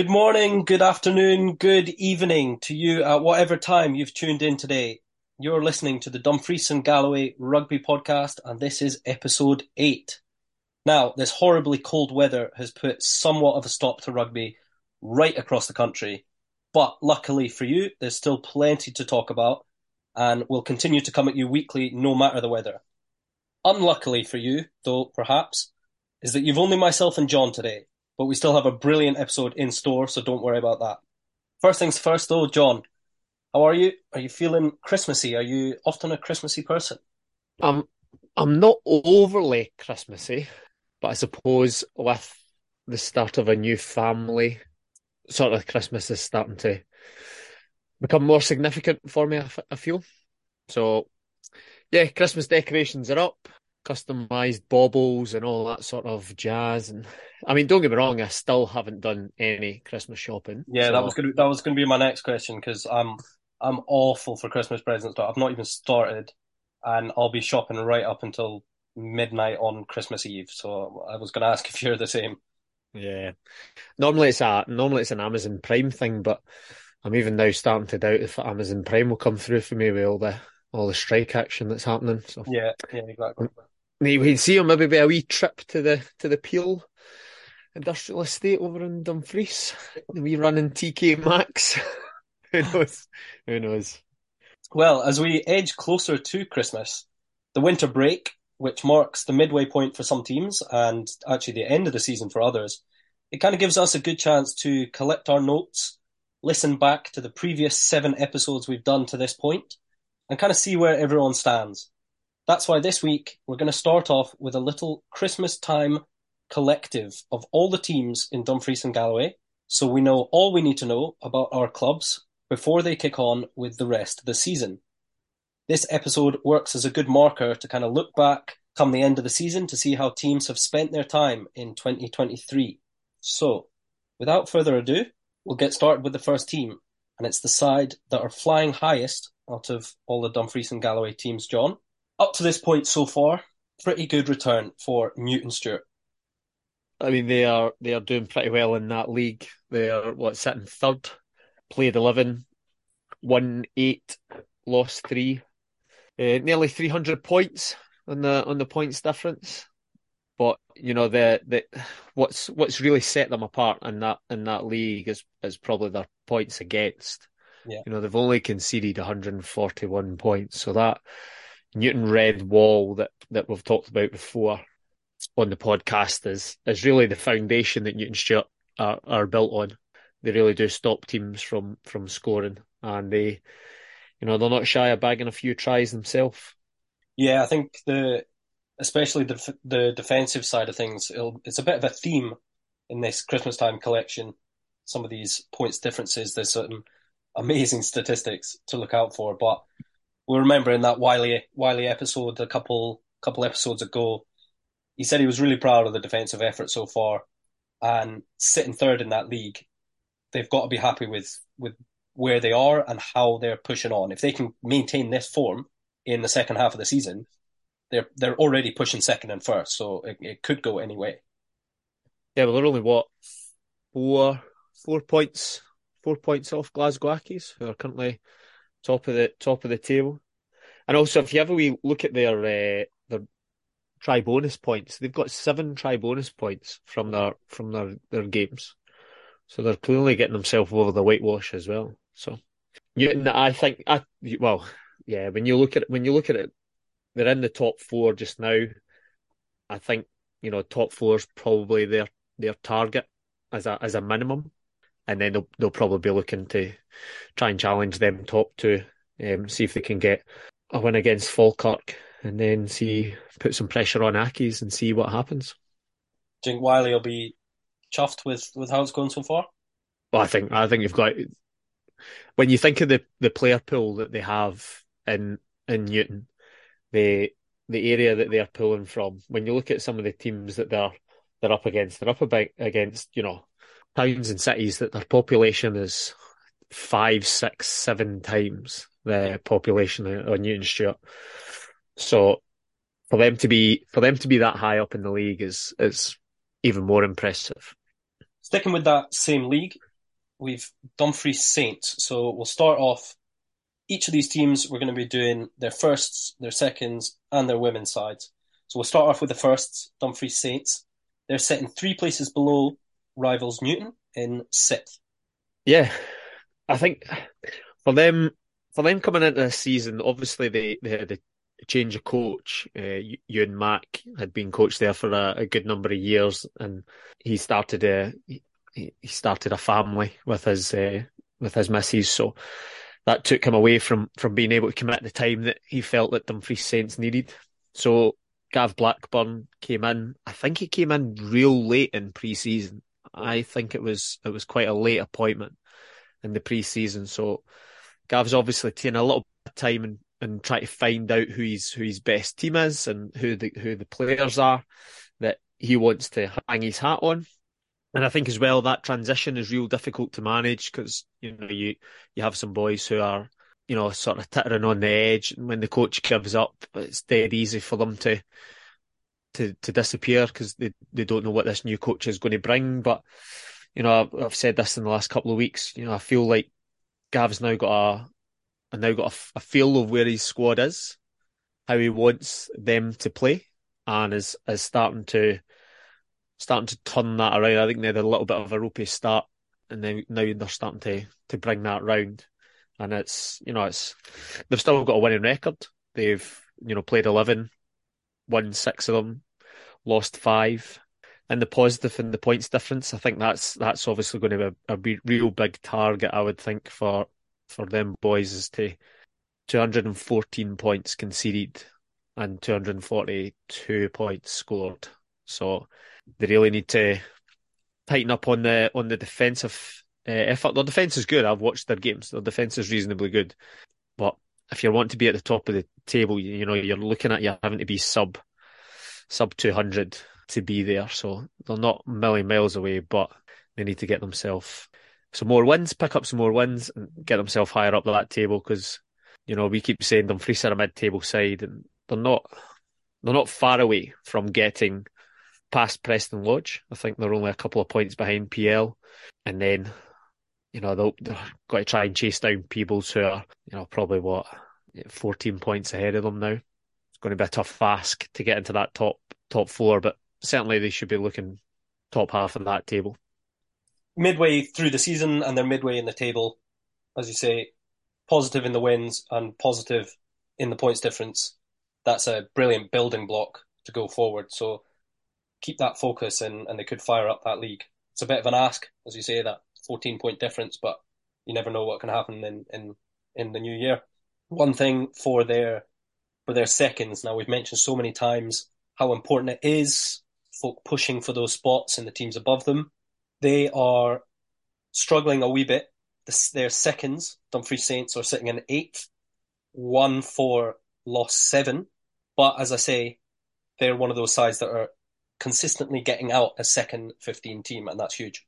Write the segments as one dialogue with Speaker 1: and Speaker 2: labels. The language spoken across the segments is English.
Speaker 1: Good morning, good afternoon, good evening to you at whatever time you've tuned in today. You're listening to the Dumfries and Galloway Rugby Podcast, and this is episode 8. Now, this horribly cold weather has put somewhat of a stop to rugby right across the country, but luckily for you, there's still plenty to talk about, and we'll continue to come at you weekly no matter the weather. Unluckily for you, though, perhaps, is that you've only myself and John today but we still have a brilliant episode in store, so don't worry about that. First things first, though, John, how are you? Are you feeling Christmassy? Are you often a Christmassy person?
Speaker 2: I'm I'm not overly Christmassy, but I suppose with the start of a new family, sort of Christmas is starting to become more significant for me. I feel so. Yeah, Christmas decorations are up customized baubles and all that sort of jazz. And I mean, don't get me wrong, I still haven't done any Christmas shopping.
Speaker 1: Yeah, so... that was gonna that was gonna be my next question because I'm I'm awful for Christmas presents. But I've not even started, and I'll be shopping right up until midnight on Christmas Eve. So I was gonna ask if you're the same.
Speaker 2: Yeah, normally it's a normally it's an Amazon Prime thing, but I'm even now starting to doubt if Amazon Prime will come through for me with all the all the strike action that's happening. So
Speaker 1: yeah, yeah, exactly. Mm.
Speaker 2: Maybe we can see or maybe be a wee trip to the to the Peel industrial estate over in Dumfries. We run in TK Maxx. Who knows? Who knows?
Speaker 1: Well, as we edge closer to Christmas, the winter break, which marks the midway point for some teams and actually the end of the season for others, it kind of gives us a good chance to collect our notes, listen back to the previous seven episodes we've done to this point, and kind of see where everyone stands. That's why this week we're going to start off with a little Christmas time collective of all the teams in Dumfries and Galloway, so we know all we need to know about our clubs before they kick on with the rest of the season. This episode works as a good marker to kind of look back come the end of the season to see how teams have spent their time in 2023. So, without further ado, we'll get started with the first team, and it's the side that are flying highest out of all the Dumfries and Galloway teams, John up to this point so far, pretty good return for Newton Stewart.
Speaker 2: I mean, they are they are doing pretty well in that league. They are what sitting third, played eleven, won eight, lost three, uh, nearly three hundred points on the on the points difference. But you know the the what's what's really set them apart in that in that league is is probably their points against.
Speaker 1: Yeah.
Speaker 2: You know they've only conceded 141 points, so that Newton Red Wall that that we've talked about before on the podcast is is really the foundation that Newton Stewart are, are built on. They really do stop teams from from scoring, and they, you know, they're not shy of bagging a few tries themselves.
Speaker 1: Yeah, I think the especially the the defensive side of things, it's a bit of a theme in this Christmas time collection. Some of these points differences, there's certain amazing statistics to look out for, but we remember in that Wiley Wiley episode a couple couple episodes ago, he said he was really proud of the defensive effort so far, and sitting third in that league, they've got to be happy with with where they are and how they're pushing on. If they can maintain this form in the second half of the season, they're they're already pushing second and first, so it, it could go any way.
Speaker 2: Yeah, well, they're only what four four points four points off Glasgow Accies, who are currently top of the top of the table. And also, if you ever we look at their uh, their try bonus points, they've got seven try bonus points from their from their their games. So they're clearly getting themselves over the whitewash as well. So, yeah, I think I well, yeah. When you look at it, when you look at it, they're in the top four just now. I think you know top four is probably their their target as a as a minimum and then they'll they'll probably be looking to try and challenge them top two, um, see if they can get a win against Falkirk, and then see put some pressure on Accies and see what happens.
Speaker 1: Do you think Wiley will be chuffed with, with how it's going so far?
Speaker 2: Well, I think I think you've got when you think of the, the player pool that they have in in Newton, the the area that they're pulling from. When you look at some of the teams that they're they're up against, they're up against you know towns and cities that their population is five, six, seven times the population on Newton Stewart. So for them to be for them to be that high up in the league is is even more impressive.
Speaker 1: Sticking with that same league, we've Dumfries Saints. So we'll start off. Each of these teams, we're going to be doing their firsts, their seconds, and their women's sides. So we'll start off with the firsts, Dumfries Saints. They're sitting three places below rivals Newton in sixth.
Speaker 2: Yeah, I think for them, for them coming into this season, obviously they, they had a change of coach. Uh, Ewan Mack had been coach there for a, a, good number of years, and he started a he, he started a family with his uh, with his missus. So that took him away from from being able to commit the time that he felt that Dumfries Saints needed. So Gav Blackburn came in. I think he came in real late in pre-season. I think it was it was quite a late appointment in the pre-season. So Gav's obviously taken a little bit of time and, and try to find out who his who his best team is and who the who the players are that he wants to hang his hat on. And I think as well that transition is real difficult to manage because you know you you have some boys who are you know sort of tittering on the edge. And when the coach gives up, it's dead easy for them to to to disappear because they they don't know what this new coach is going to bring. But you know I've, I've said this in the last couple of weeks. You know I feel like Gav's now got a, now got a, a feel of where his squad is, how he wants them to play, and is is starting to starting to turn that around. I think they had a little bit of a ropey start, and then now they're starting to to bring that round. And it's you know it's they've still got a winning record. They've you know played eleven, won six of them, lost five. And the positive and the points difference, I think that's that's obviously going to be a, a real big target. I would think for for them boys is to 214 points conceded and 242 points scored. So they really need to tighten up on the on the defensive uh, effort. Their defense is good. I've watched their games. Their defense is reasonably good, but if you want to be at the top of the table, you, you know you're looking at you having to be sub sub 200 to be there. So they're not a million miles away, but they need to get themselves some more wins, pick up some more wins, and get themselves higher up that table. Because you know we keep saying Dumfries are a mid-table side, and they're not. They're not far away from getting past Preston Lodge. I think they're only a couple of points behind PL, and then you know they'll, they're going to try and chase down Peebles, who are you know probably what 14 points ahead of them now. It's going to be a tough ask to get into that top top four, but certainly they should be looking top half of that table.
Speaker 1: Midway through the season, and they're midway in the table, as you say, positive in the wins and positive in the points difference. That's a brilliant building block to go forward. So keep that focus, and, and they could fire up that league. It's a bit of an ask, as you say, that 14 point difference, but you never know what can happen in, in, in the new year. One thing for their for their seconds. Now we've mentioned so many times how important it is folk pushing for those spots in the teams above them. They are struggling a wee bit. Their seconds, Dumfries Saints, are sitting in eighth, one four, lost seven. But as I say, they're one of those sides that are consistently getting out a second 15 team, and that's huge.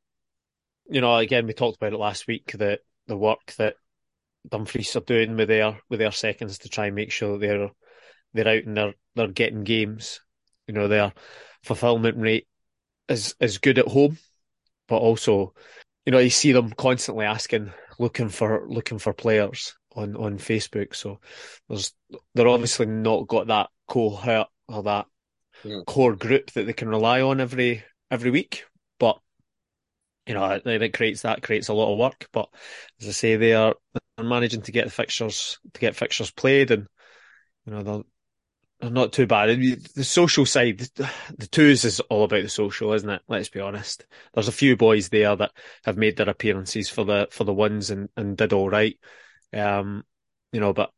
Speaker 2: You know, again, we talked about it last week that the work that Dumfries are doing with their with their seconds to try and make sure that they're they're out and they're they're getting games. You know, their fulfillment rate is is good at home, but also, you know, you see them constantly asking, looking for looking for players on on Facebook. So there's they're obviously not got that cohort or that yeah. core group that they can rely on every every week. You know, it, it creates that creates a lot of work. But as I say, they are they're managing to get the fixtures to get fixtures played, and you know they're not too bad. The social side, the twos is all about the social, isn't it? Let's be honest. There's a few boys there that have made their appearances for the for the ones and, and did all right. Um, you know, but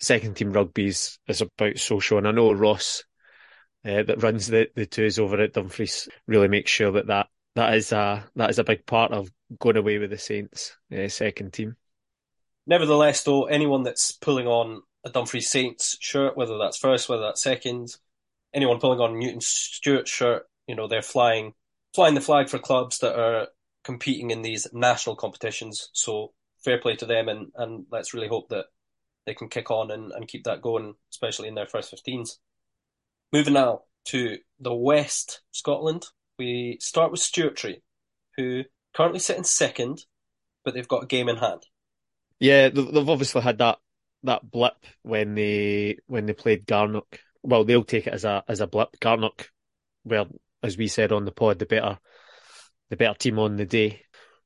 Speaker 2: second team rugby is, is about social, and I know Ross uh, that runs the, the twos over at Dumfries really makes sure that, that that is a that is a big part of going away with the Saints uh, second team.
Speaker 1: Nevertheless, though, anyone that's pulling on a Dumfries Saints shirt, whether that's first, whether that's second, anyone pulling on Newton Stewart shirt, you know, they're flying flying the flag for clubs that are competing in these national competitions. So fair play to them, and and let's really hope that they can kick on and, and keep that going, especially in their first 15s. Moving now to the West Scotland, we start with Stewartry, who currently sit in second, but they've got a game in hand.
Speaker 2: Yeah, they've obviously had that that blip when they when they played Garnock. Well, they'll take it as a as a blip. Garnock, well, as we said on the pod, the better the better team on the day.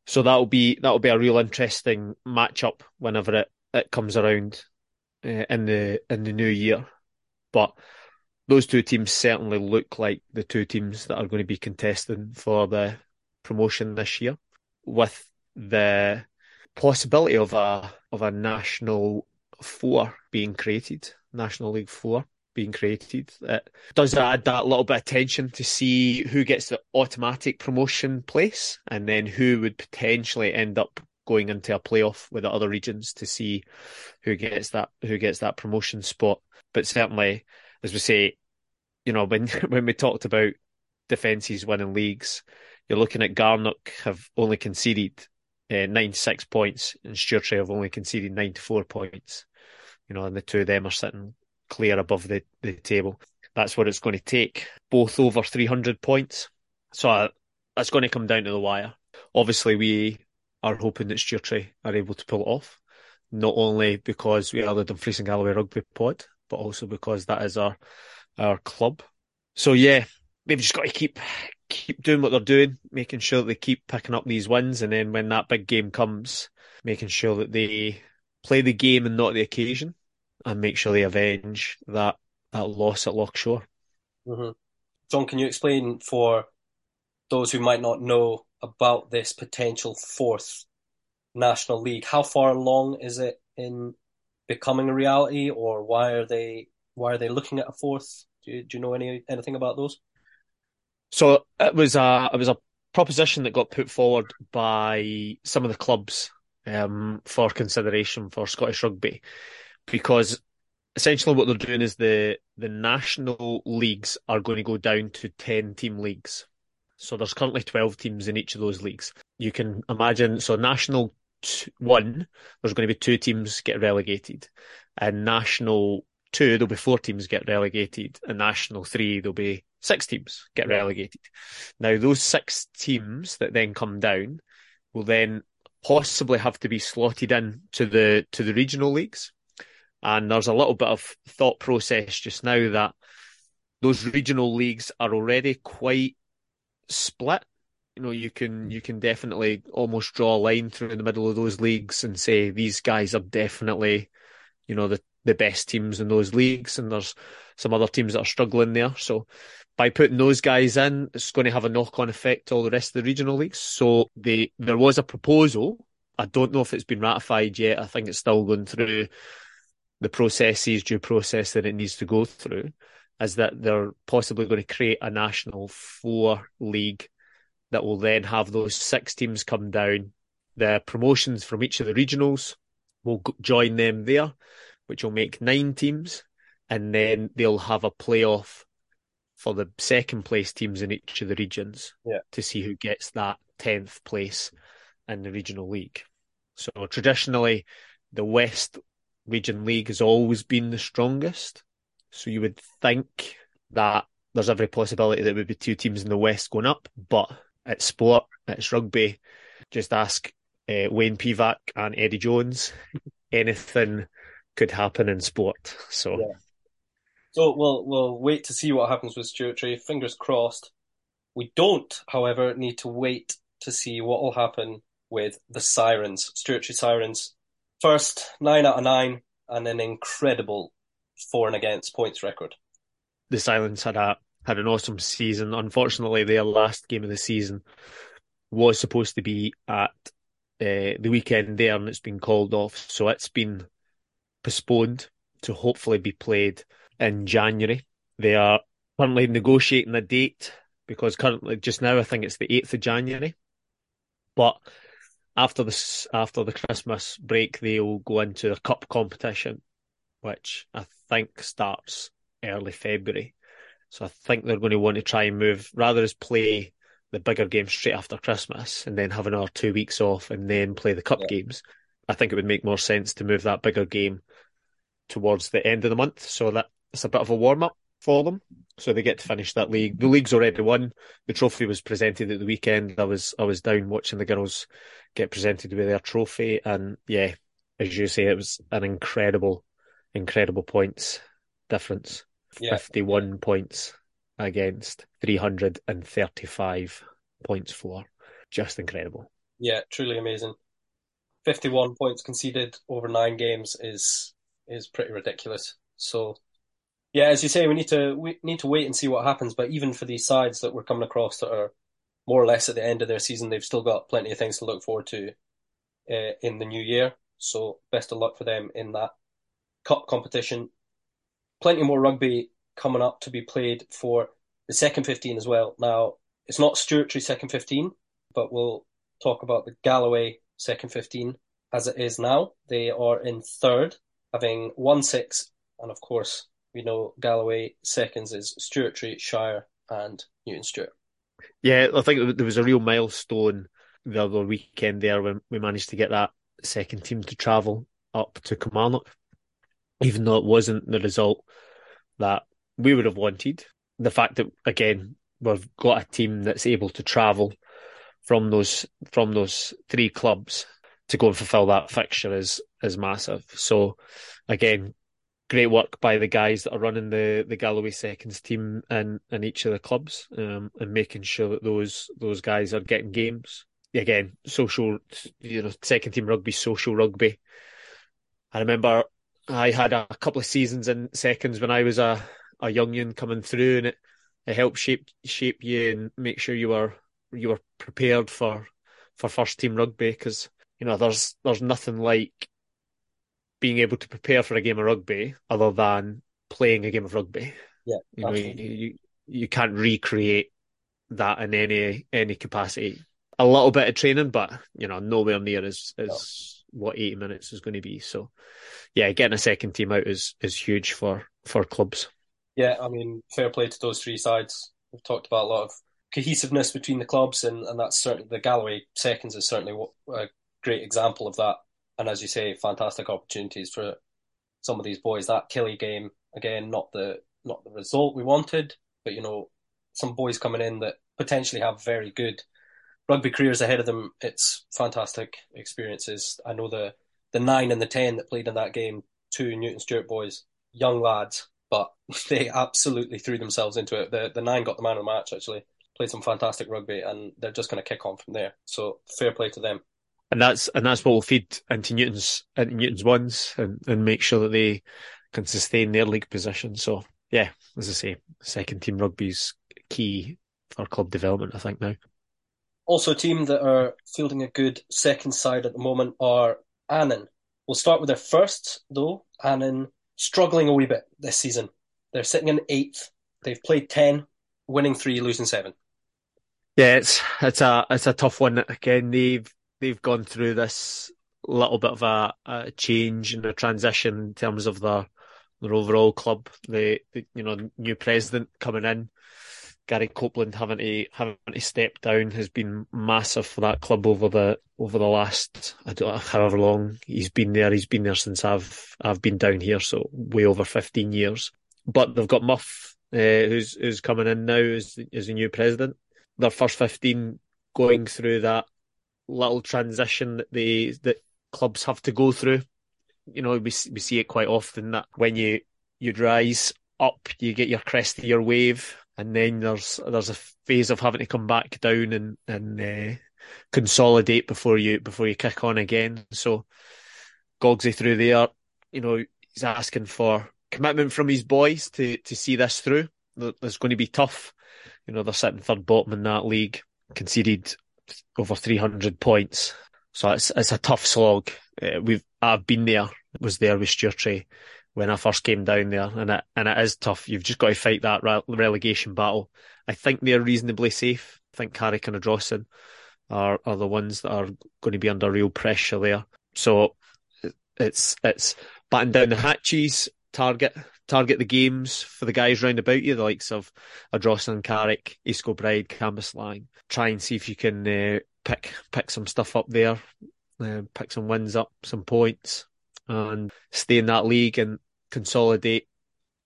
Speaker 2: So that'll be that'll be a real interesting matchup whenever it, it comes around uh, in the in the new year. But those two teams certainly look like the two teams that are going to be contesting for the promotion this year, with the possibility of a of a national four being created, National League Four being created. It does add that little bit of tension to see who gets the automatic promotion place and then who would potentially end up going into a playoff with the other regions to see who gets that who gets that promotion spot. But certainly, as we say, you know, when when we talked about defences winning leagues, you're looking at Garnock have only conceded uh, 96 points and Stewartry have only conceded 94 points. You know, and the two of them are sitting clear above the, the table. That's what it's going to take. Both over 300 points. So uh, that's going to come down to the wire. Obviously, we are hoping that Stewartry are able to pull it off, not only because we are the Dumfries and Galloway Rugby Pod, but also because that is our our club. So yeah, they've just got to keep keep doing what they're doing, making sure that they keep picking up these wins, and then when that big game comes, making sure that they play the game and not the occasion, and make sure they avenge that that loss at Loch Shore.
Speaker 1: Mm-hmm. John, can you explain for those who might not know about this potential fourth national league? How far along is it in becoming a reality, or why are they why are they looking at a fourth? Do you, do you know any anything about those?
Speaker 2: So it was a it was a proposition that got put forward by some of the clubs um, for consideration for Scottish rugby, because essentially what they're doing is the the national leagues are going to go down to ten team leagues. So there's currently twelve teams in each of those leagues. You can imagine so national one, there's going to be two teams get relegated, and national two, there'll be four teams get relegated, and national three, there'll be six teams get relegated. Now, those six teams that then come down will then possibly have to be slotted in to the to the regional leagues. And there's a little bit of thought process just now that those regional leagues are already quite split. You know, you can you can definitely almost draw a line through in the middle of those leagues and say these guys are definitely, you know, the the best teams in those leagues, and there's some other teams that are struggling there. So by putting those guys in, it's going to have a knock on effect to all the rest of the regional leagues. So they, there was a proposal. I don't know if it's been ratified yet. I think it's still going through the processes, due process that it needs to go through, is that they're possibly going to create a national four league that will then have those six teams come down. The promotions from each of the regionals will join them there, which will make nine teams, and then they'll have a playoff for the second place teams in each of the regions
Speaker 1: yeah.
Speaker 2: to see who gets that 10th place in the regional league. So traditionally, the West Region League has always been the strongest. So you would think that there's every possibility that there would be two teams in the West going up, but it's sport, it's rugby. Just ask uh, Wayne Pivac and Eddie Jones. Anything could happen in sport. So
Speaker 1: yeah. So we'll we'll wait to see what happens with Stewartry. Fingers crossed. We don't, however, need to wait to see what will happen with the Sirens, Stewartry Sirens. First nine out of nine, and an incredible for and against points record.
Speaker 2: The Sirens had a had an awesome season. Unfortunately, their last game of the season was supposed to be at uh, the weekend there, and it's been called off. So it's been postponed to hopefully be played in January. They are currently negotiating a date because currently just now I think it's the eighth of January. But after this after the Christmas break they'll go into a cup competition, which I think starts early February. So I think they're going to want to try and move rather as play the bigger games straight after Christmas and then have another two weeks off and then play the cup yeah. games. I think it would make more sense to move that bigger game towards the end of the month so that it's a bit of a warm up for them. so they get to finish that league. The league's already won. The trophy was presented at the weekend. I was I was down watching the girls get presented with their trophy, and yeah, as you say, it was an incredible, incredible points difference.
Speaker 1: Yeah.
Speaker 2: Fifty-one points against three hundred and thirty-five points for. Just incredible.
Speaker 1: Yeah, truly amazing. 51 points conceded over nine games is is pretty ridiculous. So, yeah, as you say, we need to we need to wait and see what happens. But even for these sides that we're coming across that are more or less at the end of their season, they've still got plenty of things to look forward to uh, in the new year. So, best of luck for them in that cup competition. Plenty more rugby coming up to be played for the second 15 as well. Now, it's not Stewartry second 15, but we'll talk about the Galloway second 15 as it is now. They are in third, having won six. And of course, we know Galloway seconds is Stewartry, Shire, and Newton Stewart.
Speaker 2: Yeah, I think there was a real milestone the other weekend there when we managed to get that second team to travel up to Kilmarnock, even though it wasn't the result that we would have wanted. The fact that again we've got a team that's able to travel from those from those three clubs to go and fulfil that fixture is is massive. So again, great work by the guys that are running the the Galloway seconds team in in each of the clubs um, and making sure that those those guys are getting games. Again, social, you know, second team rugby, social rugby. I remember I had a couple of seasons in seconds when I was a a youngin coming through, and it it helped shape shape you and make sure you were you were prepared for for first team rugby because you know there's there's nothing like being able to prepare for a game of rugby other than playing a game of rugby.
Speaker 1: Yeah,
Speaker 2: you know you, you you can't recreate that in any any capacity. A little bit of training, but you know nowhere near as as. What eighty minutes is going to be. So yeah, getting a second team out is is huge for for clubs.
Speaker 1: Yeah, I mean, fair play to those three sides. We've talked about a lot of cohesiveness between the clubs, and, and that's certainly the Galloway seconds is certainly a great example of that. And as you say, fantastic opportunities for some of these boys. That Killie game again, not the not the result we wanted, but you know, some boys coming in that potentially have very good rugby careers ahead of them. It's fantastic experiences. I know the the nine and the ten that played in that game, two Newton Stewart boys, young lads, but they absolutely threw themselves into it. The the nine got the man of the match actually played some fantastic rugby, and they're just going to kick on from there. So fair play to them.
Speaker 2: And that's and that's what will feed into Newton's into Newton's ones and, and make sure that they can sustain their league position. So yeah, as I say, second team rugby's key for club development. I think now.
Speaker 1: Also, a team that are fielding a good second side at the moment are Annan. We'll start with their first though. Annan struggling a wee bit this season. They're sitting in eighth. They've played ten, winning three, losing seven.
Speaker 2: Yeah, it's it's a it's a tough one. Again, they've they've gone through this little bit of a, a change and a transition in terms of their their overall club. The, the you know new president coming in, Gary Copeland having to having to step down has been massive for that club over the over the last I don't know however long he's been there. He's been there since I've I've been down here, so way over fifteen years. But they've got Muff, uh, who's who's coming in now as as a new president their first 15 going through that little transition that they that clubs have to go through. You know, we we see it quite often that when you you rise up, you get your crest of your wave, and then there's there's a phase of having to come back down and and uh, consolidate before you before you kick on again. So Gogsy through there, you know, he's asking for commitment from his boys to to see this through. There's going to be tough you know, they're sitting third bottom in that league, conceded over 300 points. So it's it's a tough slog. Uh, we've I've been there, was there with Stewartry when I first came down there, and it and it is tough. You've just got to fight that re- relegation battle. I think they're reasonably safe. I think Carrick and Ardrossan are are the ones that are going to be under real pressure there. So it's it's batten down the hatches, target target the games for the guys round about you, the likes of Ardrossan, Carrick, East Kilbride, Cambuslang. Try and see if you can uh, pick pick some stuff up there, uh, pick some wins up, some points, and stay in that league and consolidate,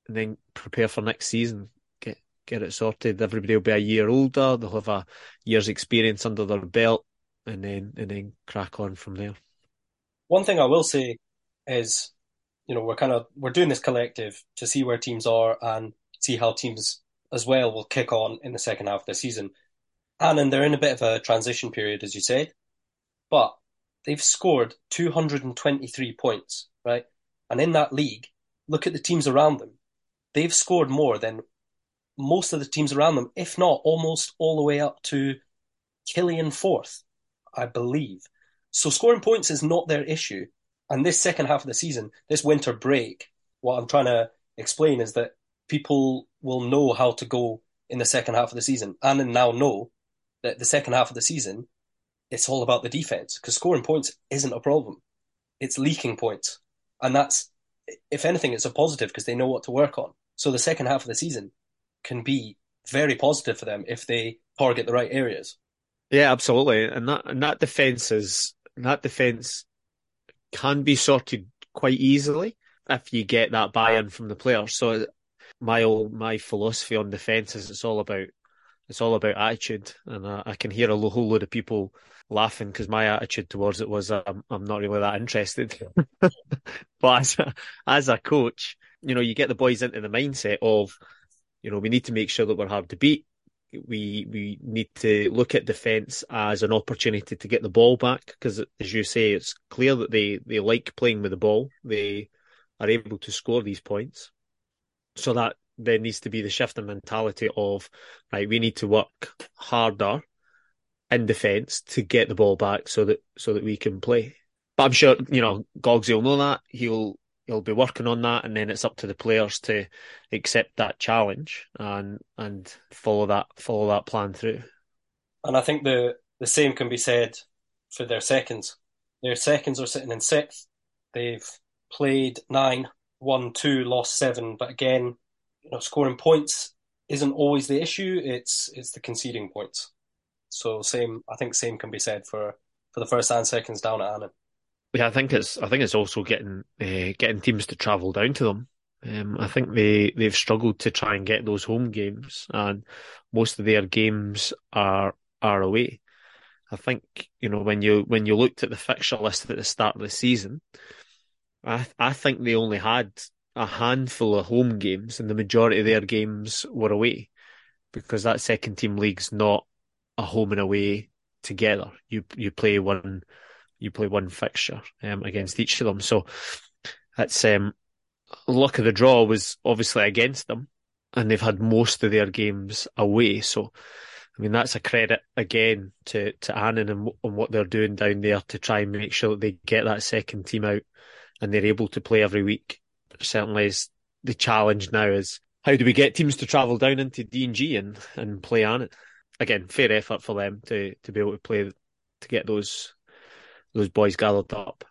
Speaker 2: and then prepare for next season. Get get it sorted. Everybody will be a year older. They'll have a year's experience under their belt, and then and then crack on from there.
Speaker 1: One thing I will say is, you know, we're kind of we're doing this collective to see where teams are and see how teams as well will kick on in the second half of the season. And they're in a bit of a transition period, as you said, but they've scored 223 points, right? And in that league, look at the teams around them. They've scored more than most of the teams around them, if not almost all the way up to Killian fourth, I believe. So scoring points is not their issue. And this second half of the season, this winter break, what I'm trying to explain is that people will know how to go in the second half of the season and now know that the second half of the season, it's all about the defense because scoring points isn't a problem. It's leaking points. And that's, if anything, it's a positive because they know what to work on. So the second half of the season can be very positive for them if they target the right areas.
Speaker 2: Yeah, absolutely. And that, and that defense is, that defense can be sorted quite easily if you get that buy-in from the players. So my old, my philosophy on defence is it's all about it's all about attitude, and I, I can hear a whole load of people laughing because my attitude towards it was I'm, I'm not really that interested. but as a, as a coach, you know, you get the boys into the mindset of, you know, we need to make sure that we're hard to beat. We we need to look at defence as an opportunity to get the ball back because, as you say, it's clear that they they like playing with the ball. They are able to score these points. So that there needs to be the shift in mentality of, right, we need to work harder in defence to get the ball back so that so that we can play. But I'm sure, you know, Gogsy will know that. He'll he'll be working on that and then it's up to the players to accept that challenge and and follow that follow that plan through.
Speaker 1: And I think the the same can be said for their seconds. Their seconds are sitting in sixth. They've played nine won two, lost seven. But again, you know, scoring points isn't always the issue. It's it's the conceding points. So same, I think same can be said for for the first and seconds down at Annan.
Speaker 2: Yeah, I think it's I think it's also getting uh, getting teams to travel down to them. Um, I think they they've struggled to try and get those home games, and most of their games are are away. I think you know when you when you looked at the fixture list at the start of the season, I I think they only had a handful of home games, and the majority of their games were away, because that second team league's not a home and away together. You you play one you play one fixture um, against each of them. So that's um, luck of the draw was obviously against them, and they've had most of their games away. So I mean that's a credit again to to Annan and, and what they're doing down there to try and make sure that they get that second team out and they're able to play every week. Certainly, is the challenge now is how do we get teams to travel down into D and G and and play on it? Again, fair effort for them to to be able to play to get those those boys gathered up.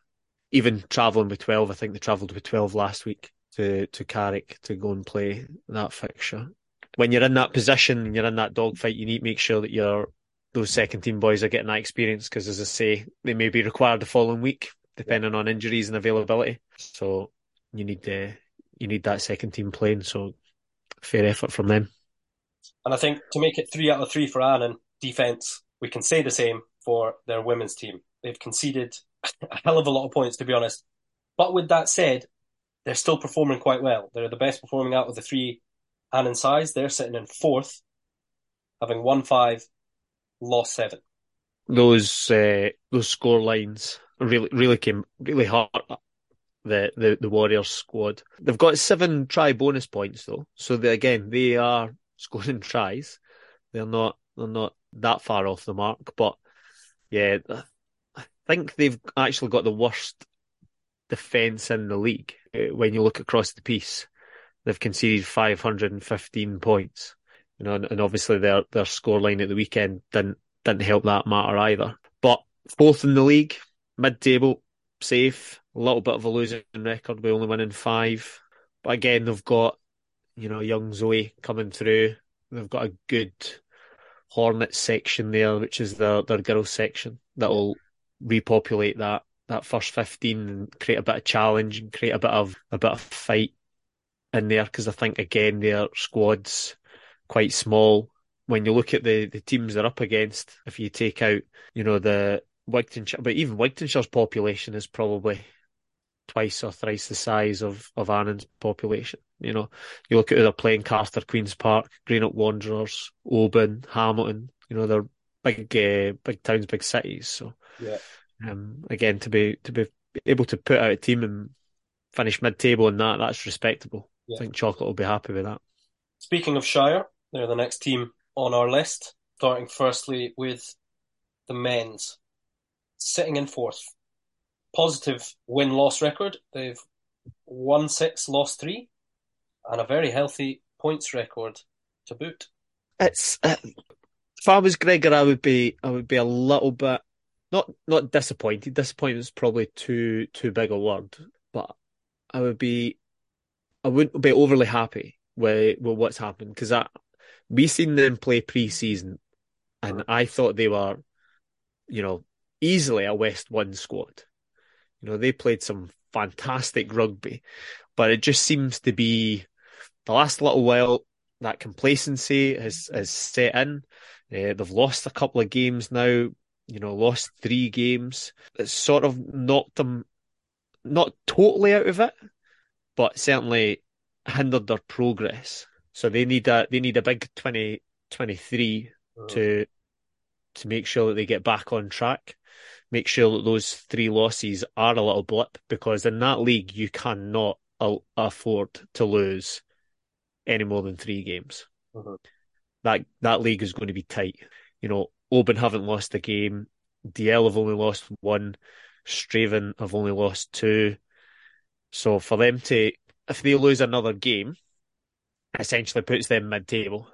Speaker 2: Even travelling with twelve, I think they travelled with twelve last week to to Carrick to go and play that fixture. When you're in that position you're in that dogfight, you need to make sure that your those second team boys are getting that experience because, as I say, they may be required the following week depending on injuries and availability. So you need uh, you need that second team playing. So fair effort from them.
Speaker 1: And I think to make it three out of three for Annan defence, we can say the same for their women's team. They've conceded a hell of a lot of points, to be honest. But with that said, they're still performing quite well. They're the best performing out of the three Annan sides. They're sitting in fourth, having won five, lost seven.
Speaker 2: Those uh, those score lines really really came really hard. The, the the Warriors squad. They've got seven try bonus points though, so they, again they are scoring tries. They're not they're not that far off the mark, but yeah, I think they've actually got the worst defense in the league uh, when you look across the piece. They've conceded 515 points, you know, and obviously their their scoreline at the weekend didn't didn't help that matter either. But fourth in the league, mid-table, safe. A little bit of a losing record by only winning five, but again they've got you know young Zoe coming through. They've got a good Hornet section there, which is their their girls section that will repopulate that that first fifteen and create a bit of challenge and create a bit of a bit of fight in there because I think again their squads quite small. When you look at the, the teams they're up against, if you take out, you know, the Wigtownshire, but even Wigtownshire's population is probably twice or thrice the size of, of Annan's population. You know, you look at who they're playing Cartha, Queen's Park, Greenock Wanderers, Oban, Hamilton, you know, they're big, uh, big towns, big cities. So,
Speaker 1: yeah.
Speaker 2: um, again, to be, to be able to put out a team and finish mid table in that, that's respectable. Yeah. I think Chocolate will be happy with that.
Speaker 1: Speaking of Shire, they're the next team on our list, starting firstly with the men's, sitting in fourth. Positive win loss record. They've won six, lost three, and a very healthy points record to boot.
Speaker 2: It's uh, if I was Gregor, I would be I would be a little bit not not disappointed. Disappointed is probably too too big a word, but I would be I wouldn't be overly happy with with what's happened because I we seen them play pre-season, and I thought they were, you know, easily a West One squad. You know, they played some fantastic rugby, but it just seems to be the last little while that complacency has has set in. Uh, they've lost a couple of games now. You know, lost three games. It's sort of knocked them not totally out of it, but certainly hindered their progress. So they need a they need a big 2023 to to make sure that they get back on track. Make sure that those three losses are a little blip because in that league you cannot afford to lose any more than three games.
Speaker 1: Uh-huh.
Speaker 2: That that league is going to be tight. You know, Oban haven't lost a game. Dalziel have only lost one. Strathaven have only lost two. So for them to, if they lose another game, essentially puts them mid-table.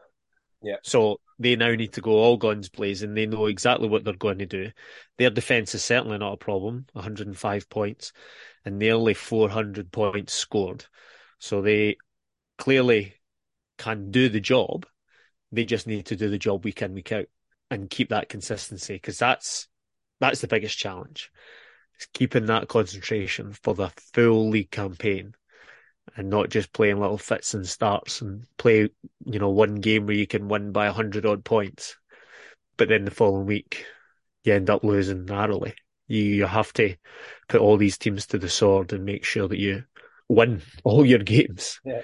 Speaker 1: Yeah.
Speaker 2: So they now need to go all guns blazing. They know exactly what they're going to do. Their defence is certainly not a problem. 105 points and nearly 400 points scored. So they clearly can do the job. They just need to do the job week in, week out and keep that consistency because that's, that's the biggest challenge. It's keeping that concentration for the full league campaign and not just playing little fits and starts and play, you know, one game where you can win by a hundred odd points, but then the following week you end up losing narrowly. You, you have to put all these teams to the sword and make sure that you win all your games.
Speaker 1: Yeah.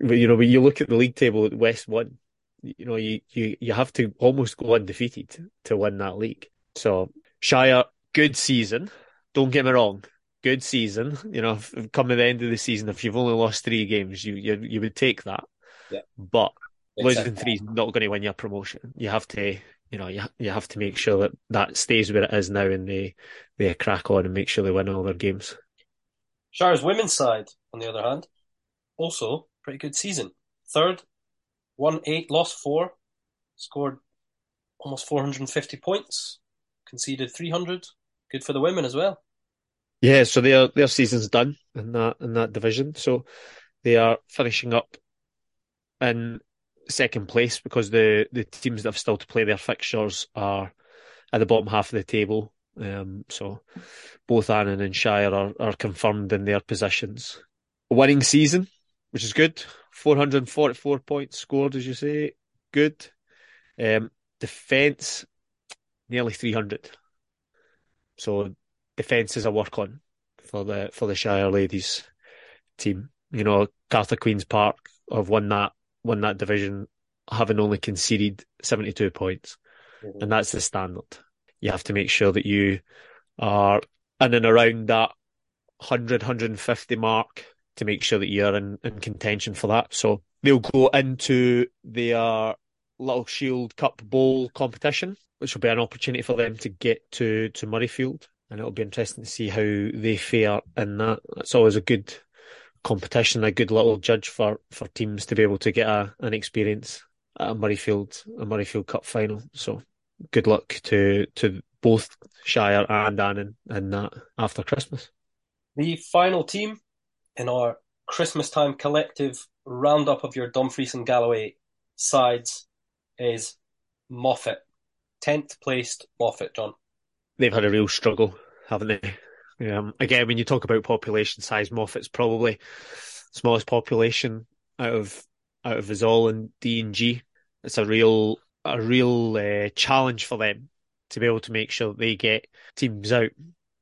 Speaker 2: But you know, when you look at the league table at West One, you know, you, you, you have to almost go undefeated to win that league. So Shire, good season. Don't get me wrong good season. You know, come coming the end of the season, if you've only lost three games, you you, you would take that.
Speaker 1: Yeah.
Speaker 2: But losing three is not going to win your promotion. You have to, you know, you you have to make sure that that stays where it is now, and they they crack on and make sure they win all their games.
Speaker 1: Shire's women's side, on the other hand, also pretty good season. Third, won eight, lost four, scored almost 450 points, conceded 300. Good for the women as well.
Speaker 2: Yeah, so their their season's done in that in that division. So they are finishing up in second place because the the teams that have still to play their fixtures are at the bottom half of the table. Um, so both Annan and Shire are, are confirmed in their positions. A winning season, which is good. 444 points scored, as you say. Good. Um, defence, nearly 300. So defence is a work on for the for the Shire ladies team. You know, Cartha Queens Park have won that won that division, having only conceded seventy two points, mm-hmm. and that's the standard. You have to make sure that you are in and around that 100, 150 mark to make sure that you're in, in contention for that. So they'll go into their Little Shield Cup Bowl competition, which will be an opportunity for them to get to, to Murrayfield and it'll be interesting to see how they fare in that. It's always a good competition, a good little judge for, for teams to be able to get a, an experience at a Murrayfield, a Murrayfield Cup final. So good luck to to both Shire and Annan in that after Christmas.
Speaker 1: The final team in our Christmas time collective roundup of your Dumfries and Galloway sides is Moffat. Tenth placed Moffat, John
Speaker 2: they've had a real struggle, haven't they? Um, again, when you talk about population size, Moffat's probably smallest population out of out of us all in D and G. It's a real a real uh, challenge for them to be able to make sure that they get teams out.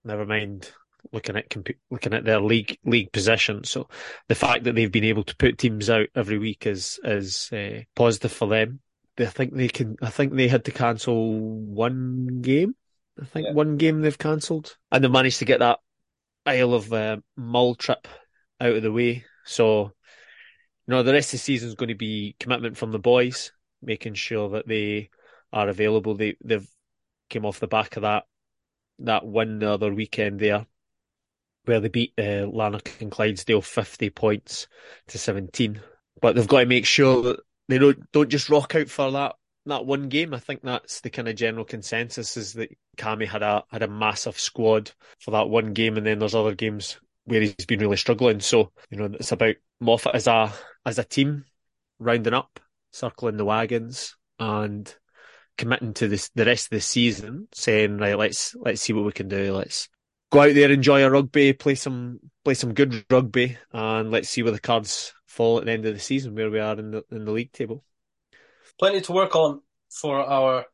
Speaker 2: Never mind looking at comp- looking at their league league position. So the fact that they've been able to put teams out every week is is uh, positive for them. I think they can. I think they had to cancel one game. I think yeah. one game they've cancelled, and they managed to get that Isle of uh, Mull trip out of the way. So, you know, the rest of the season is going to be commitment from the boys, making sure that they are available. They they've came off the back of that that win the other weekend there, where they beat uh, Lanark and Clydesdale fifty points to seventeen. But they've got to make sure that they don't don't just rock out for that that one game. I think that's the kind of general consensus is that Cammy had a had a massive squad for that one game, and then there's other games where he's been really struggling. So you know it's about Moffat as a as a team rounding up, circling the wagons, and committing to this the rest of the season, saying right, let's let's see what we can do. Let's go out there, enjoy a rugby, play some play some good rugby, and let's see where the cards fall at the end of the season, where we are in the in the league table.
Speaker 1: Plenty to work on for our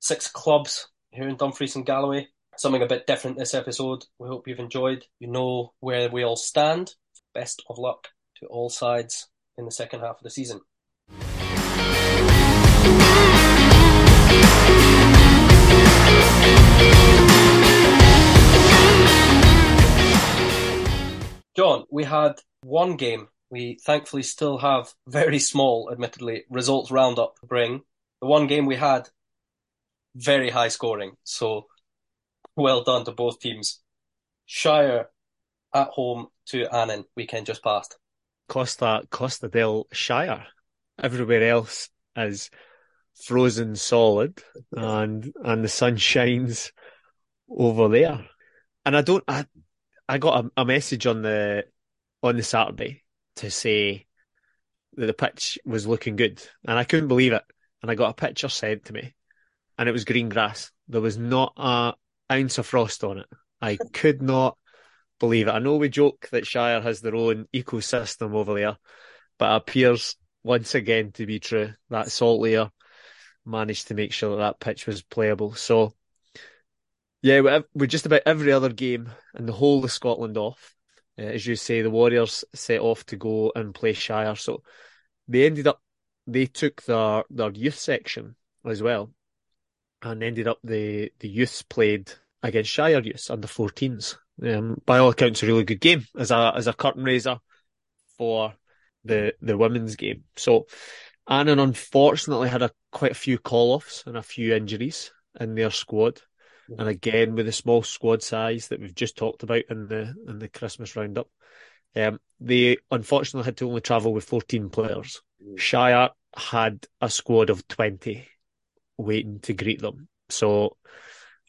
Speaker 1: six clubs here in Dumfries and Galloway. Something a bit different this episode. We hope you've enjoyed. You know where we all stand. Best of luck to all sides in the second half of the season. John, we had one game. We thankfully still have very small, admittedly, results roundup to bring. The one game we had, very high scoring. So well done to both teams. Shire at home to Annan weekend just passed.
Speaker 2: Costa Costa del Shire. Everywhere else is frozen solid and and the sun shines over there. And I don't I I got a, a message on the on the Saturday to say that the pitch was looking good, and I couldn't believe it. And I got a picture sent to me, and it was green grass. There was not a ounce of frost on it. I could not believe it. I know we joke that Shire has their own ecosystem over there, but it appears once again to be true. That salt layer managed to make sure that that pitch was playable. So yeah, we're just about every other game in the whole of Scotland off. Uh, as you say, the Warriors set off to go and play Shire. So they ended up, they took their, their youth section as well and ended up the, the youths played against Shire youths under 14s. Um, by all accounts, a really good game as a, as a curtain raiser for the, the women's game. So Annan unfortunately had a quite a few call offs and a few injuries in their squad. And again, with the small squad size that we've just talked about in the in the Christmas roundup, um, they unfortunately had to only travel with 14 players. Mm. Shire had a squad of 20 waiting to greet them. So,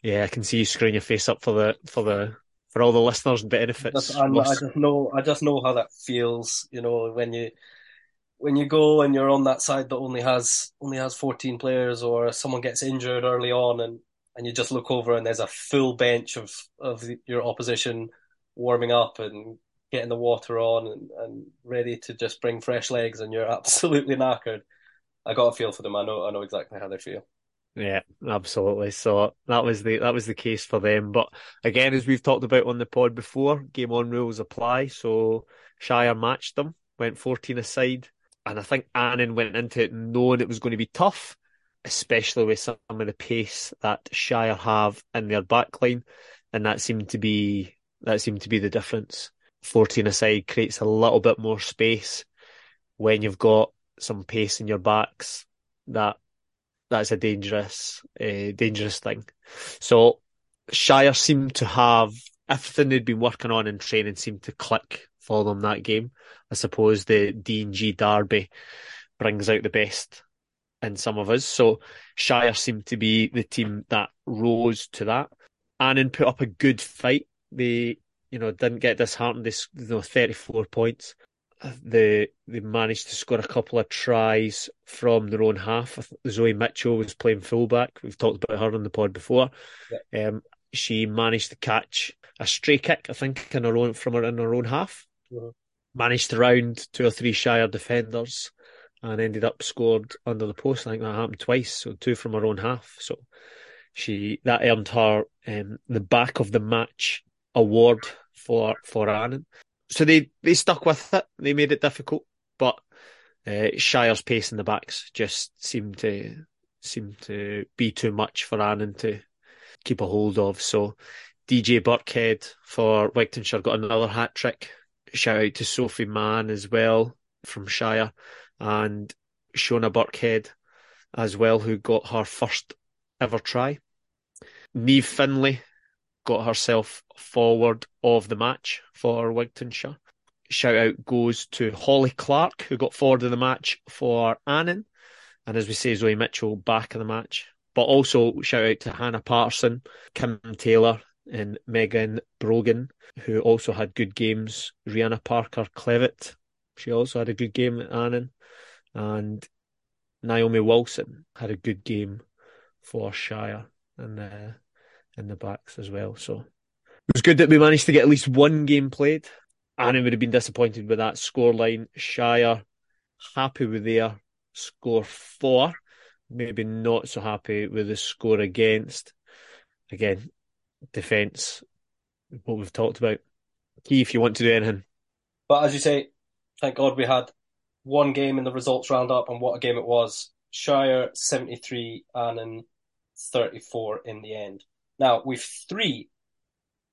Speaker 2: yeah, I can see you screwing your face up for the for the for all the listeners' benefits.
Speaker 1: I just, I just know I just know how that feels. You know, when you when you go and you're on that side that only has only has 14 players, or someone gets injured early on, and and you just look over and there's a full bench of of your opposition warming up and getting the water on and, and ready to just bring fresh legs and you're absolutely knackered. I got a feel for them. I know I know exactly how they feel.
Speaker 2: Yeah, absolutely. So that was the that was the case for them. But again, as we've talked about on the pod before, game on rules apply. So Shire matched them, went fourteen aside, and I think Annan went into it knowing it was going to be tough especially with some of the pace that Shire have in their backline, and that seemed to be that seemed to be the difference. Fourteen aside creates a little bit more space when you've got some pace in your backs. That that's a dangerous, uh, dangerous thing. So Shire seemed to have everything they'd been working on in training seemed to click for them that game. I suppose the D and G derby brings out the best in some of us. So Shire seemed to be the team that rose to that. Annan put up a good fight. They, you know, didn't get disheartened. They, you know, 34 points. They they managed to score a couple of tries from their own half. Zoe Mitchell was playing fullback. We've talked about her on the pod before. Yeah. Um, she managed to catch a stray kick, I think, in her own from her in her own half. Mm-hmm. Managed to round two or three Shire defenders and ended up scored under the post. I think that happened twice, so two from her own half. So she that earned her um, the back of the match award for for Annan. So they they stuck with it. They made it difficult, but uh, Shire's pace in the backs just seemed to seemed to be too much for Annan to keep a hold of. So DJ Burkhead for Wigtownshire got another hat trick. Shout out to Sophie Mann as well from Shire and Shona Burkhead as well, who got her first ever try. Neve Finlay got herself forward of the match for Wigtownshire. Shout out goes to Holly Clark, who got forward of the match for Annan. And as we say, Zoe Mitchell back in the match. But also shout out to Hannah Patterson, Kim Taylor, and Megan Brogan, who also had good games. Rihanna Parker Clevitt, she also had a good game at Annan. And Naomi Wilson had a good game for Shire in the, in the backs as well. So it was good that we managed to get at least one game played. Annan would have been disappointed with that scoreline. Shire happy with their score four, maybe not so happy with the score against. Again, defence, what we've talked about. Key if you want to do anything.
Speaker 1: But as you say, thank God we had one game in the results roundup, and what a game it was. Shire 73, Annan 34 in the end. Now, we've three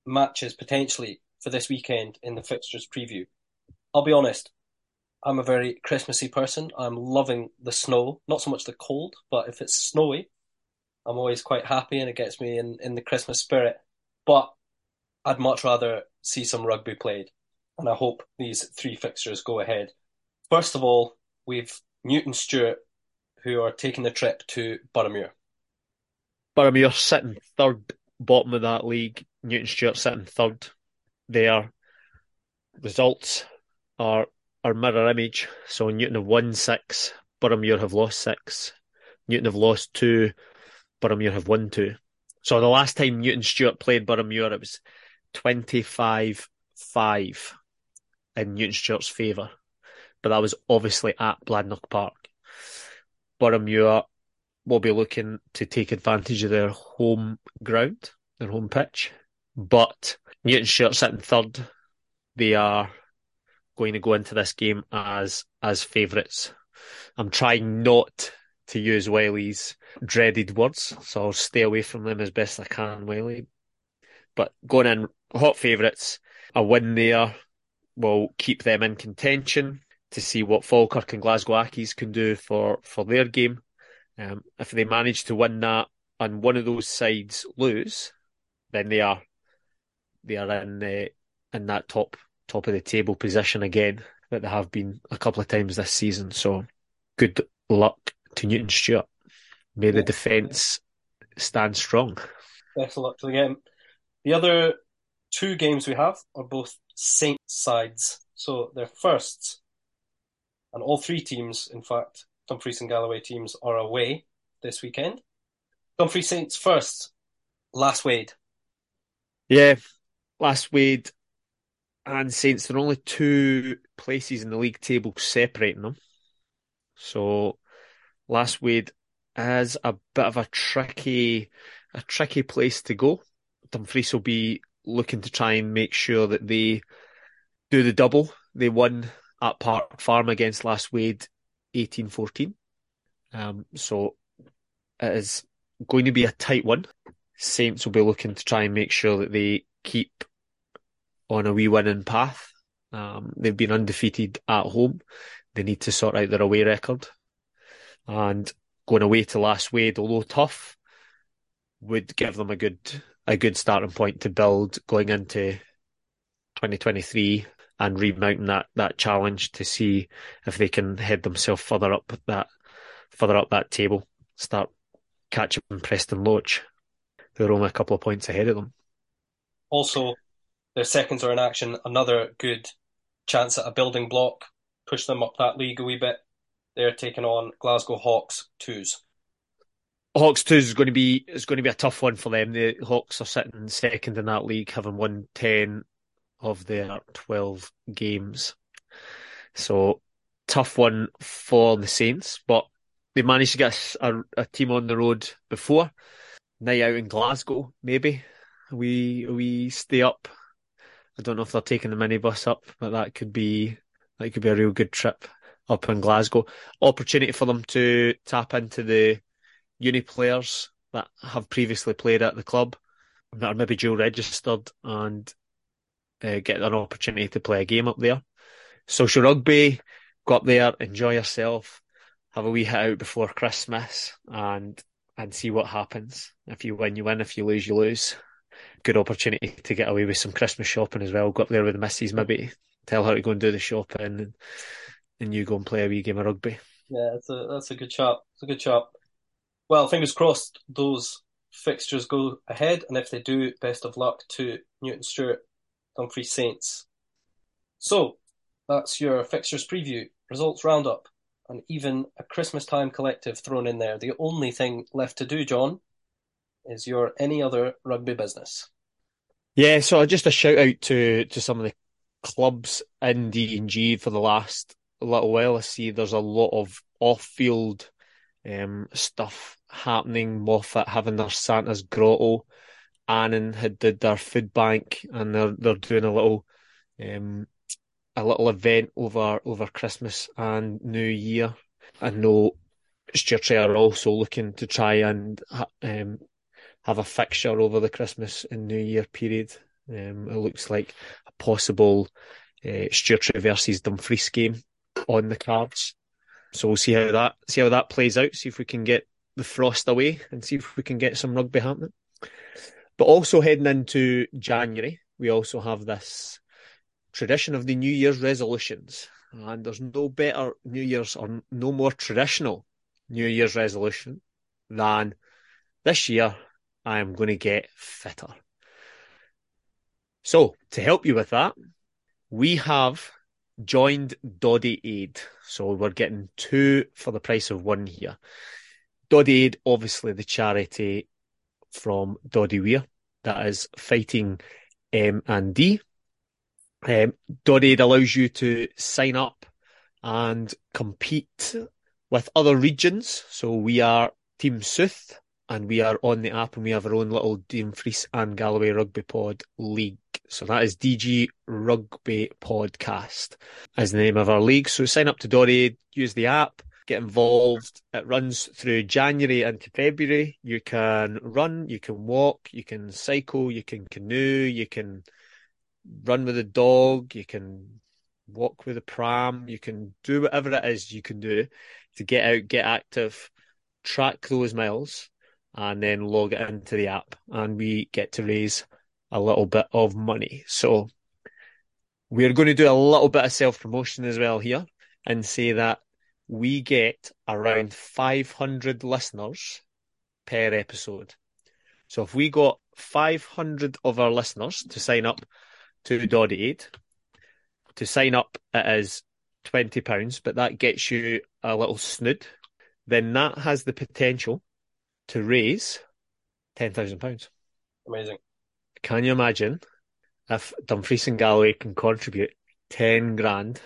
Speaker 1: matches potentially for this weekend in the fixtures preview. I'll be honest, I'm a very Christmassy person. I'm loving the snow, not so much the cold, but if it's snowy, I'm always quite happy and it gets me in, in the Christmas spirit. But I'd much rather see some rugby played, and I hope these three fixtures go ahead. First of all, we've Newton Stewart, who are taking the trip to Boroughmuir.
Speaker 2: Boroughmuir sitting third, bottom of that league. Newton Stewart sitting third. Their results are our mirror image. So Newton have won six, Boroughmuir have lost six. Newton have lost two, Boroughmuir have won two. So the last time Newton Stewart played Boroughmuir, it was 25-5 in Newton Stewart's favour. But that was obviously at Bladnoch Park. Boroughmuir will be looking to take advantage of their home ground, their home pitch. But Newton Stewart sitting third. They are going to go into this game as as favourites. I'm trying not to use Wiley's dreaded words, so I'll stay away from them as best I can, Wiley. But going in hot favourites, a win there will keep them in contention to see what Falkirk and Glasgow Accies can do for, for their game. Um, if they manage to win that and one of those sides lose, then they are they are in uh, in that top top of the table position again that they have been a couple of times this season. So good luck to Newton Stewart. May the defence stand strong.
Speaker 1: Best of luck to the game. The other two games we have are both Saint sides. So they're firsts. And all three teams, in fact, Dumfries and Galloway teams, are away this weekend. Dumfries Saints first. Lasswade.
Speaker 2: Yeah, Lasswade and Saints, there are only two places in the league table separating them. So Lasswade is a bit of a tricky, a tricky place to go. Dumfries will be looking to try and make sure that they do the double. They won at Park Farm against Lasswade 18-14. Um, so it is going to be a tight one. Saints will be looking to try and make sure that they keep on a wee winning path. Um, they've been undefeated at home. They need to sort out their away record. And going away to Lasswade, although tough, would give them a good a good starting point to build going into 2023 and remounting that that challenge to see if they can head themselves further up that further up that table. Start catching Preston Lodge. They're only a couple of points ahead of them.
Speaker 1: Also, their seconds are in action. Another good chance at a building block, push them up that league a wee bit. They're taking on Glasgow Hawks twos.
Speaker 2: Hawks twos is going to be is going to be a tough one for them. The Hawks are sitting second in that league, having won ten of their twelve games. So tough one for the Saints, but they managed to get a, a team on the road before. Night out in Glasgow, maybe we we stay up. I don't know if they're taking the minibus up, but that could be that could be a real good trip up in Glasgow. Opportunity for them to tap into the uni players that have previously played at the club that are maybe dual registered and uh, get an opportunity to play a game up there. Social rugby, go up there, enjoy yourself, have a wee hit out before Christmas, and and see what happens. If you win, you win. If you lose, you lose. Good opportunity to get away with some Christmas shopping as well. Go up there with the missus, maybe tell her to go and do the shopping, and, and you go and play a wee game of rugby.
Speaker 1: Yeah, that's a that's a good shot. It's a good shot. Well, fingers crossed those fixtures go ahead, and if they do, best of luck to Newton Stewart, Dumfries Saints. So that's your fixtures preview, results roundup, and even a Christmas time collective thrown in there. The only thing left to do, John, is your any other rugby business.
Speaker 2: Yeah, so just a shout out to to some of the clubs in D and G for the last little while. I see there's a lot of off field um, stuff happening. Moffat having their Santa's Grotto. Annan had did their food bank, and they're they're doing a little um, a little event over over Christmas and New Year. I know Stewartry are also looking to try and um, have a fixture over the Christmas and New Year period. Um, it looks like a possible uh, Stewartry versus Dumfries game on the cards. So we'll see how that see how that plays out. See if we can get the frost away and see if we can get some rugby happening. But also heading into January, we also have this tradition of the New Year's resolutions. And there's no better New Year's or no more traditional New Year's resolution than this year I am going to get fitter. So, to help you with that, we have joined Doddie Aid. So we're getting two for the price of one here. Doddie Aid, obviously the charity from Doddie Weir that is fighting MND. Um, Doddie allows you to sign up and compete with other regions. So we are Team Sooth and we are on the app and we have our own little Dumfries and Galloway Rugby Pod League. So that is DG Rugby Podcast as the name of our league. So sign up to Dory, use the app, get involved. It runs through January into February. You can run, you can walk, you can cycle, you can canoe, you can run with a dog, you can walk with a pram, you can do whatever it is you can do to get out, get active, track those miles and then log it into the app and we get to raise a little bit of money. So we're going to do a little bit of self promotion as well here and say that we get around 500 listeners per episode. So if we got 500 of our listeners to sign up to Doddie Aid, to sign up it is £20, but that gets you a little snood, then that has the potential to raise £10,000.
Speaker 1: Amazing.
Speaker 2: Can you imagine if Dumfries and Galloway can contribute 10 grand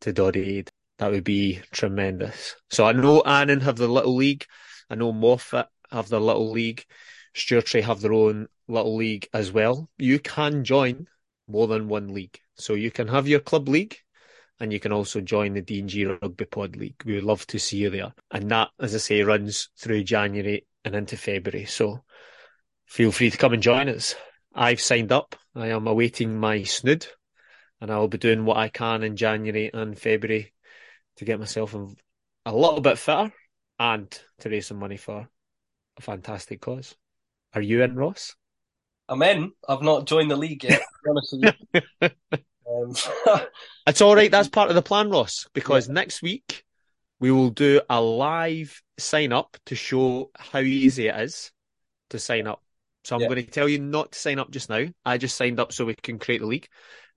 Speaker 2: to Doddie Aid? That would be tremendous. So I know Annan have the little league. I know Moffat have the little league. Stewartry have their own little league as well. You can join more than one league. So you can have your club league and you can also join the D&G Rugby Pod League. We would love to see you there. And that, as I say, runs through January and into February. So feel free to come and join us. I've signed up. I am awaiting my snood, and I'll be doing what I can in January and February to get myself a little bit fitter and to raise some money for a fantastic cause. Are you in, Ross?
Speaker 1: I'm in. I've not joined the league yet. um,
Speaker 2: it's all right. That's part of the plan, Ross. Because yeah. next week we will do a live sign up to show how easy it is to sign up. So I'm yeah. going to tell you not to sign up just now. I just signed up so we can create the league.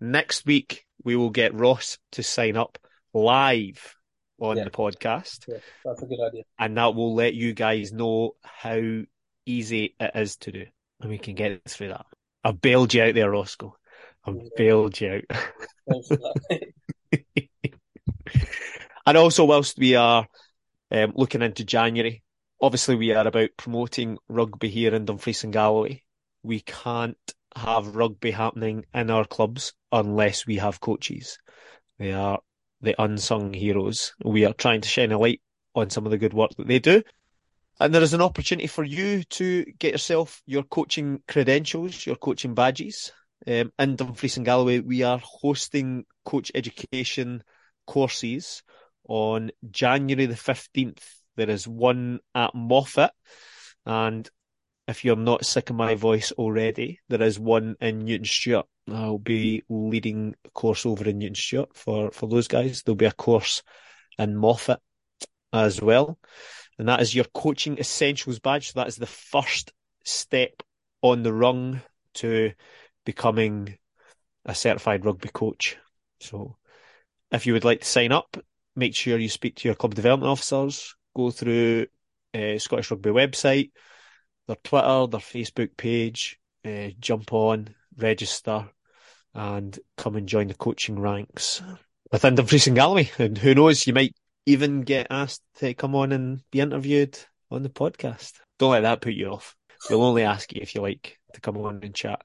Speaker 2: Next week, we will get Ross to sign up live on yeah. the podcast.
Speaker 1: Yeah, that's a good idea.
Speaker 2: And that will let you guys know how easy it is to do. And we can get through that. I've bailed you out there, Roscoe. I've yeah. bailed you out. And also, whilst we are um, looking into January, obviously we are about promoting rugby here in Dumfries and Galloway. We can't have rugby happening in our clubs unless we have coaches. They are the unsung heroes. We are trying to shine a light on some of the good work that they do. And there is an opportunity for you to get yourself your coaching credentials, your coaching badges. Um, in Dumfries and Galloway, we are hosting coach education courses on January the 15th. There is one at Moffat. And if you're not sick of my voice already, there is one in Newton Stewart. I'll be leading a course over in Newton Stewart for, for those guys. There'll be a course in Moffat as well. And that is your coaching essentials badge. So that is the first step on the rung to becoming a certified rugby coach. So if you would like to sign up, make sure you speak to your club development officers, go through uh, Scottish Rugby website, their Twitter, their Facebook page, uh, jump on, register, and come and join the coaching ranks within Dumfries and Galloway. And who knows, you might even get asked to come on and be interviewed on the podcast. Don't let that put you off. We'll only ask you if you like to come on and chat.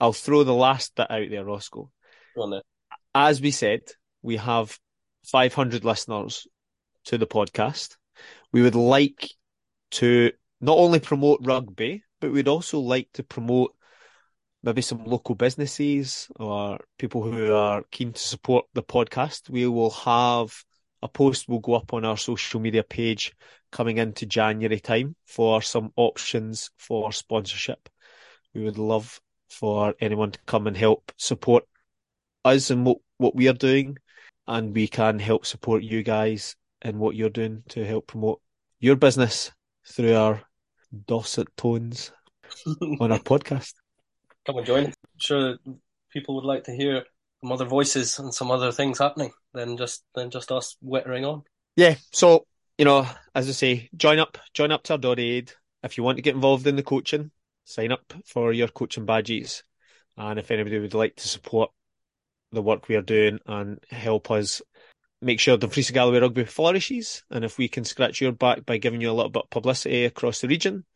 Speaker 2: I'll throw the last bit out there, Roscoe. As we said, we have 500 listeners to the podcast. We would like to not only promote rugby, but we'd also like to promote maybe some local businesses or people who are keen to support the podcast. We will have a post will go up on our social media page coming into January time for some options for sponsorship. We would love for anyone to come and help support us and what, what we are doing. And we can help support you guys in what you're doing to help promote your business through our dulcet tones on our podcast.
Speaker 1: Come and join. I'm sure people would like to hear some other voices and some other things happening than just than just us wittering on.
Speaker 2: Yeah. So you know, as I say, join up, join up to our Dot Aid. If you want to get involved in the coaching, sign up for your coaching badges. And if anybody would like to support the work we are doing and help us make sure the Dumfries Galloway rugby flourishes, and if we can scratch your back by giving you a little bit of publicity across the region,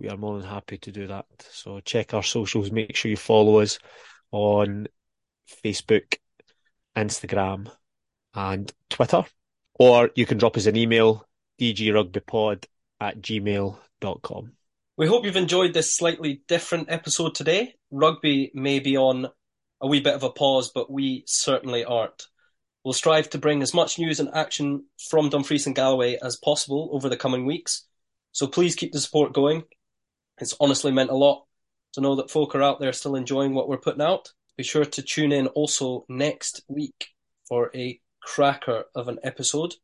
Speaker 2: we are more than happy to do that. So check our socials, make sure you follow us on Facebook, Instagram, and Twitter. Or you can drop us an email, dgrugbypod at gmail.com.
Speaker 1: We hope you've enjoyed this slightly different episode today. Rugby may be on a wee bit of a pause, but we certainly aren't. We'll strive to bring as much news and action from Dumfries and Galloway as possible over the coming weeks. So please keep the support going. It's honestly meant a lot to know that folk are out there still enjoying what we're putting out. Be sure to tune in also next week for a cracker of an episode,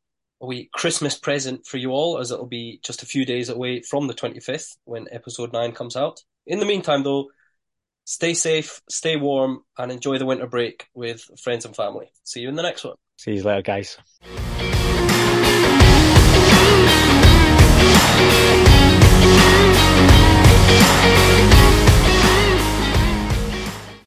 Speaker 1: a wee Christmas present for you all, as it'll be just a few days away from the 25th when episode 9 comes out. In the meantime, though, stay safe, stay warm, and enjoy the winter break with friends and family. See you in the next one.
Speaker 2: See you later, guys.